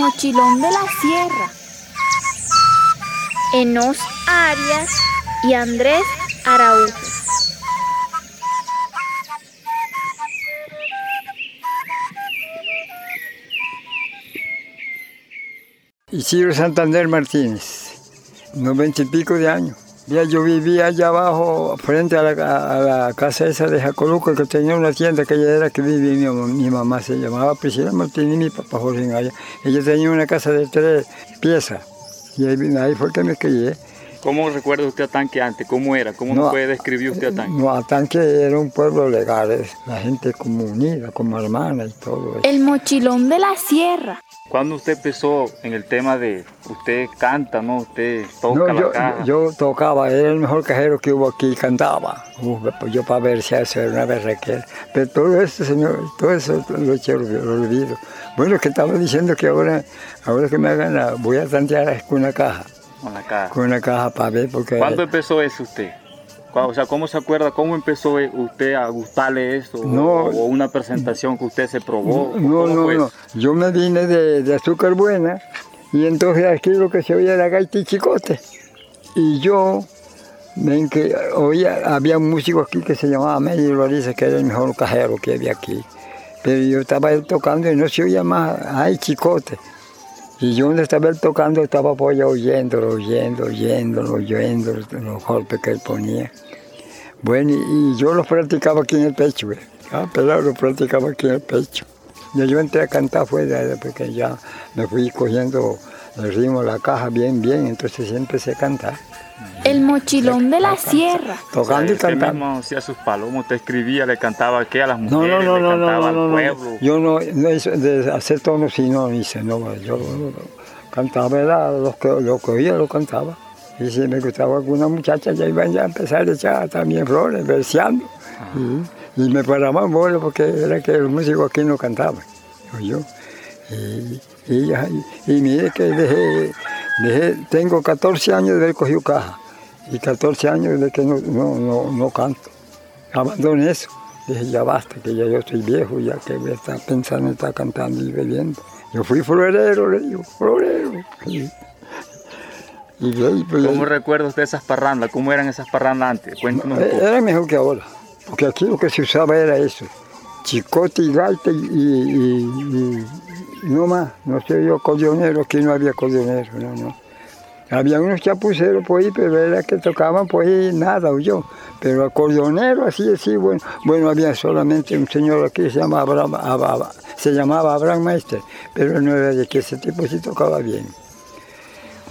mochilón de la sierra. Enos Arias y Andrés Araújo. Isidro Santander Martínez, noventa y pico de años. Ya yo vivía allá abajo, frente a la, casa esa de Jacoluco, que tenía una tienda que ella era que vivía mi, mamá, se llamaba Priscila Martínez y mi papá Jorge. Ella tenía una casa de tres piezas y ahí, ahí fue que me crié. ¿Cómo recuerda usted a Tanque antes? ¿Cómo era? ¿Cómo nos puede describir usted a Tanque? No, Atanque era un pueblo legal, la gente como unida, como hermana y todo eso. El mochilón de la sierra. ¿Cuándo usted empezó en el tema de usted canta, no? Usted toca No, la yo, caja. yo tocaba, era el mejor cajero que hubo aquí, cantaba. Uf, pues yo para ver si eso era una berraquera. Pero todo eso, señor, todo eso lo olvido- lo olvido. Bueno, que estaba diciendo que ahora, ahora que me hagan la, voy a tantear con una caja, Con la caja. con una caja para ver, porque... ¿Cuándo empezó eso usted? ¿Cuá- O sea, ¿cómo se acuerda? ¿Cómo empezó usted a gustarle eso? No. ¿O una presentación que usted se probó? No, ¿Cómo no, no. Yo me vine de, de Azúcar Buena y entonces aquí lo que se oía era gaita y chicote. Y yo, ven que oía, había un músico aquí que se llamaba Medio Loriza, que era el mejor cajero que había aquí. Pero yo estaba tocando y no se oía más, ay, chicote. Y yo donde estaba él tocando estaba pues ya oyéndolo, oyendo, oyéndolo, oyendo los golpes que él ponía. Bueno, y, yo los practicaba aquí en el pecho, güey. Ah, pero los practicaba aquí en el pecho. Y yo entré a cantar fue de- porque ya me fui cogiendo el ritmo, la caja bien, bien, entonces sí empecé a cantar. El mochilón de la sierra. Tocando y cantando. mismo hacía sus palomas, usted escribía, le cantaba ¿qué? a las No, mujeres, no, no, le no, cantaba no, al no, no, pueblo. Yo no, de hacer tonos, sí, no hice, no, yo cantaba, era lo que, lo que oía, lo cantaba. Y si me gustaba alguna muchacha, ya iban ya a empezar a echar también flores, verseando. Y, y me paraban bolas porque era que los músicos aquí no cantaban, yo. Y, y, y- y mire que dejé, dejé, tengo 14 años de haber cogido caja y 14 años de que no, no, no, no canto. Abandoné eso. Dije, ya basta, que ya yo estoy viejo, ya que voy a estar pensando en estar cantando y bebiendo. Yo fui florero, le digo, florero. Y, de pues, ¿Cómo recuerda usted esas parrandas? ¿Cómo eran esas parrandas antes? Cuéntanos un eh, poco. era mejor que ahora, porque aquí lo que se usaba era eso, chicote y gaita y, y- no más, no sé yo, acordeonero, aquí no había acordeonero, no, no. Había unos chapuceros por ahí, pero era que tocaban por ahí nada, yo. Pero acordeonero, así, así, bueno, bueno, había solamente un señor aquí que se llamaba Abraham, se llamaba Abraham Meister, pero no era de que ese tipo sí tocaba bien.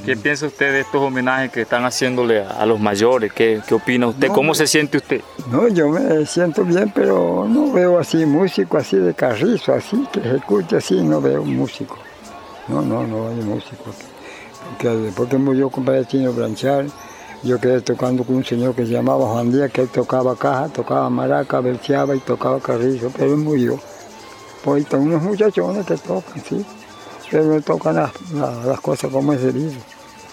¿Qué piensa usted de estos homenajes que están haciéndole a, los mayores? ¿Qué, qué opina usted? No, ¿Cómo se siente usted? No, yo me siento bien, pero no veo así músico así de carrizo, así que ejecute así, no veo músico. No, no, no hay músico. Porque después que murió con Chino Blanchard, yo quedé tocando con un señor que se llamaba Juan Díaz, que él tocaba caja, tocaba maraca, verseaba y tocaba carrizo, pero él murió. Pues están unos muchachones que tocan, sí, pero no tocan las, las- las cosas como es debido.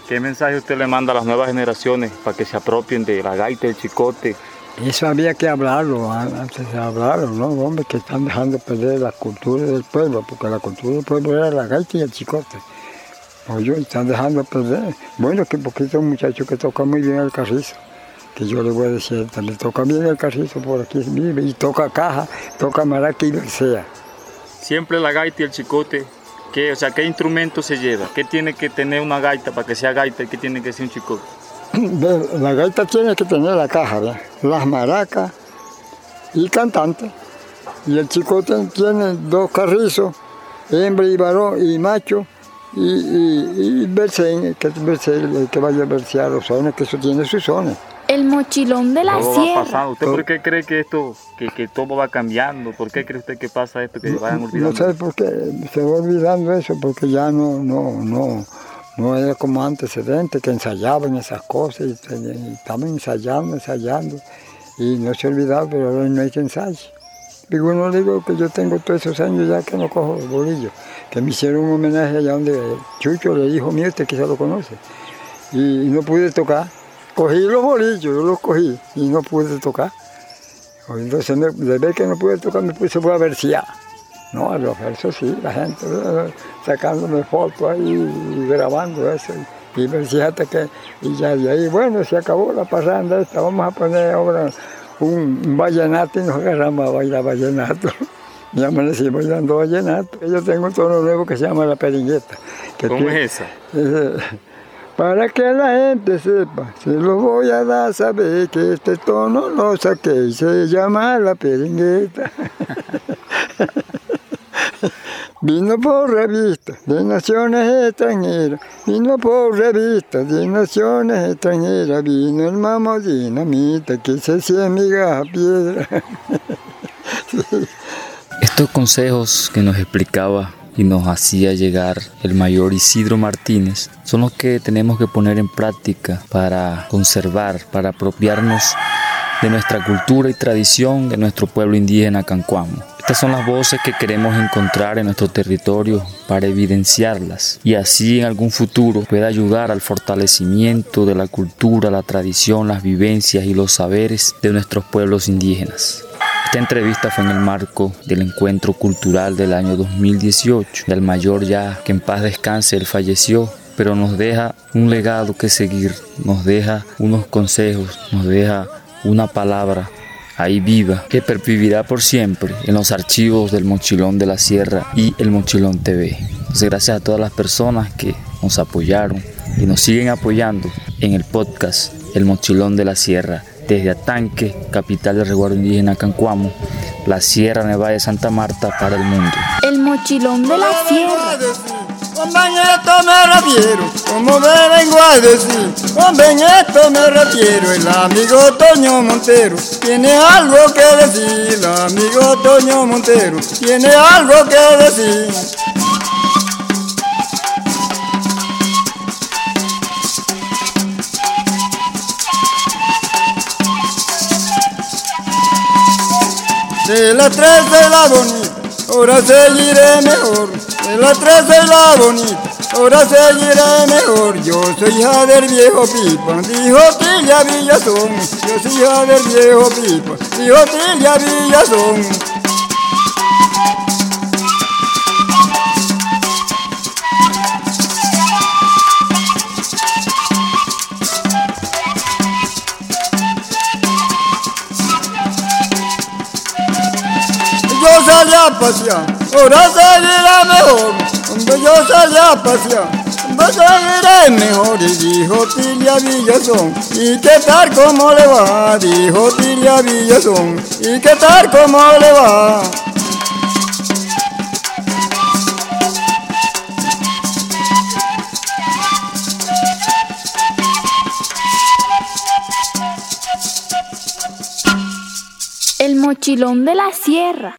¿Qué mensaje usted le manda a las nuevas generaciones para que se apropien de la gaita, el chicote? Eso había que hablarlo, an- antes de hablarlo, ¿no? Hombre, que están dejando perder la cultura del pueblo, porque la cultura del pueblo era la gaita y el chicote. Oye, están dejando perder. Bueno, que porque es un muchacho que toca muy bien el carrizo, que yo le voy a decir, también toca bien el carrizo, por aquí vive, y toca caja, toca maraca y sea. Siempre la gaita y el chicote. ¿Qué, o sea, ¿qué instrumento se lleva? ¿Qué tiene que tener una gaita para que sea gaita y qué tiene que ser un chicote? La gaita tiene que tener la caja, ¿verdad? las maracas y cantante. Y el chicote tiene dos carrizos, hembra y varón y macho, y, y, y verse, que, verse, el que vaya a versear los sones, que eso tiene sus sones. El mochilón de la Todo va sierra. pasando. ¿Usted por qué cree que esto, que, que todo va cambiando? ¿Por qué cree usted que pasa esto, que vayan olvidando? No sé por qué se va olvidando eso, porque ya no, no, no, no era como antecedente, que ensayaban esas cosas, y, estaban ensayando, ensayando, y no se olvidaba, pero ahora no hay que ensayo. Digo, no digo que yo tengo todos esos años ya que no cojo bolillo, que me hicieron un homenaje allá donde Chucho, el hijo mío, usted quizá lo conoce, y no pude tocar. Cogí los bolillos, yo los cogí, y no pude tocar. Entonces, me- de ver que no pude tocar, me puse a versear. No, a los versos sí, la gente eh, sacándome fotos ahí y grabando eso. Y me fíjate que, y ya de ahí, bueno, se acabó la parranda esta, vamos a poner ahora un vallenato y nos agarramos a bailar vallenato. Y amanecí bailando vallenato. Yo tengo un tono nuevo que se llama la peringueta. que ¿Cómo tiene- es esa? Para que la gente sepa, se lo voy a dar a saber que este tono lo saqué y se llama la peringueta. Vino por revista de naciones extranjeras, vino por revista de naciones extranjeras, vino el mamo dinamita que se hacía migaja piedra. Estos consejos que nos explicaba y nos hacía llegar el mayor Isidro Martínez son los que tenemos que poner en práctica para conservar, para apropiarnos de nuestra cultura y tradición de nuestro pueblo indígena Cancuamo. Estas son las voces que queremos encontrar en nuestro territorio para evidenciarlas y así en algún futuro pueda ayudar al fortalecimiento de la cultura, la tradición, las vivencias y los saberes de nuestros pueblos indígenas. Esta entrevista fue en el marco del encuentro cultural del año 2018 del mayor ya que en paz descanse, él falleció, pero nos deja un legado que seguir, nos deja unos consejos, nos deja una palabra ahí viva que pervivirá por siempre en los archivos del Mochilón de la Sierra y el Mochilón TV. Entonces gracias a todas las personas que nos apoyaron y nos siguen apoyando en el podcast El Mochilón de la Sierra desde Atanque, capital del resguardo indígena Cancuamo, la Sierra Nevada de Santa Marta para el mundo. El mochilón de la sierra. Con Beñeto me refiero, como me vengo a decir, con Beñeto me refiero, el amigo Toño Montero tiene algo que decir, el amigo Toño Montero tiene algo que decir. De la tres de la bonita, ahora seguiré mejor. De la tres de la bonita, ahora seguiré mejor. Yo soy hija del viejo Pipa, dijo Tilla Villazón. Yo soy hija del viejo Pipa, dijo Tilla Villazón. Ahora seguiré mejor. Cuando yo salí a pasear, ahora seguiré mejor. Y dijo Tilia Villazón, ¿y qué tal cómo le va? Dijo Tilia Villazón, ¿y qué tal cómo le va? El mochilón de la sierra.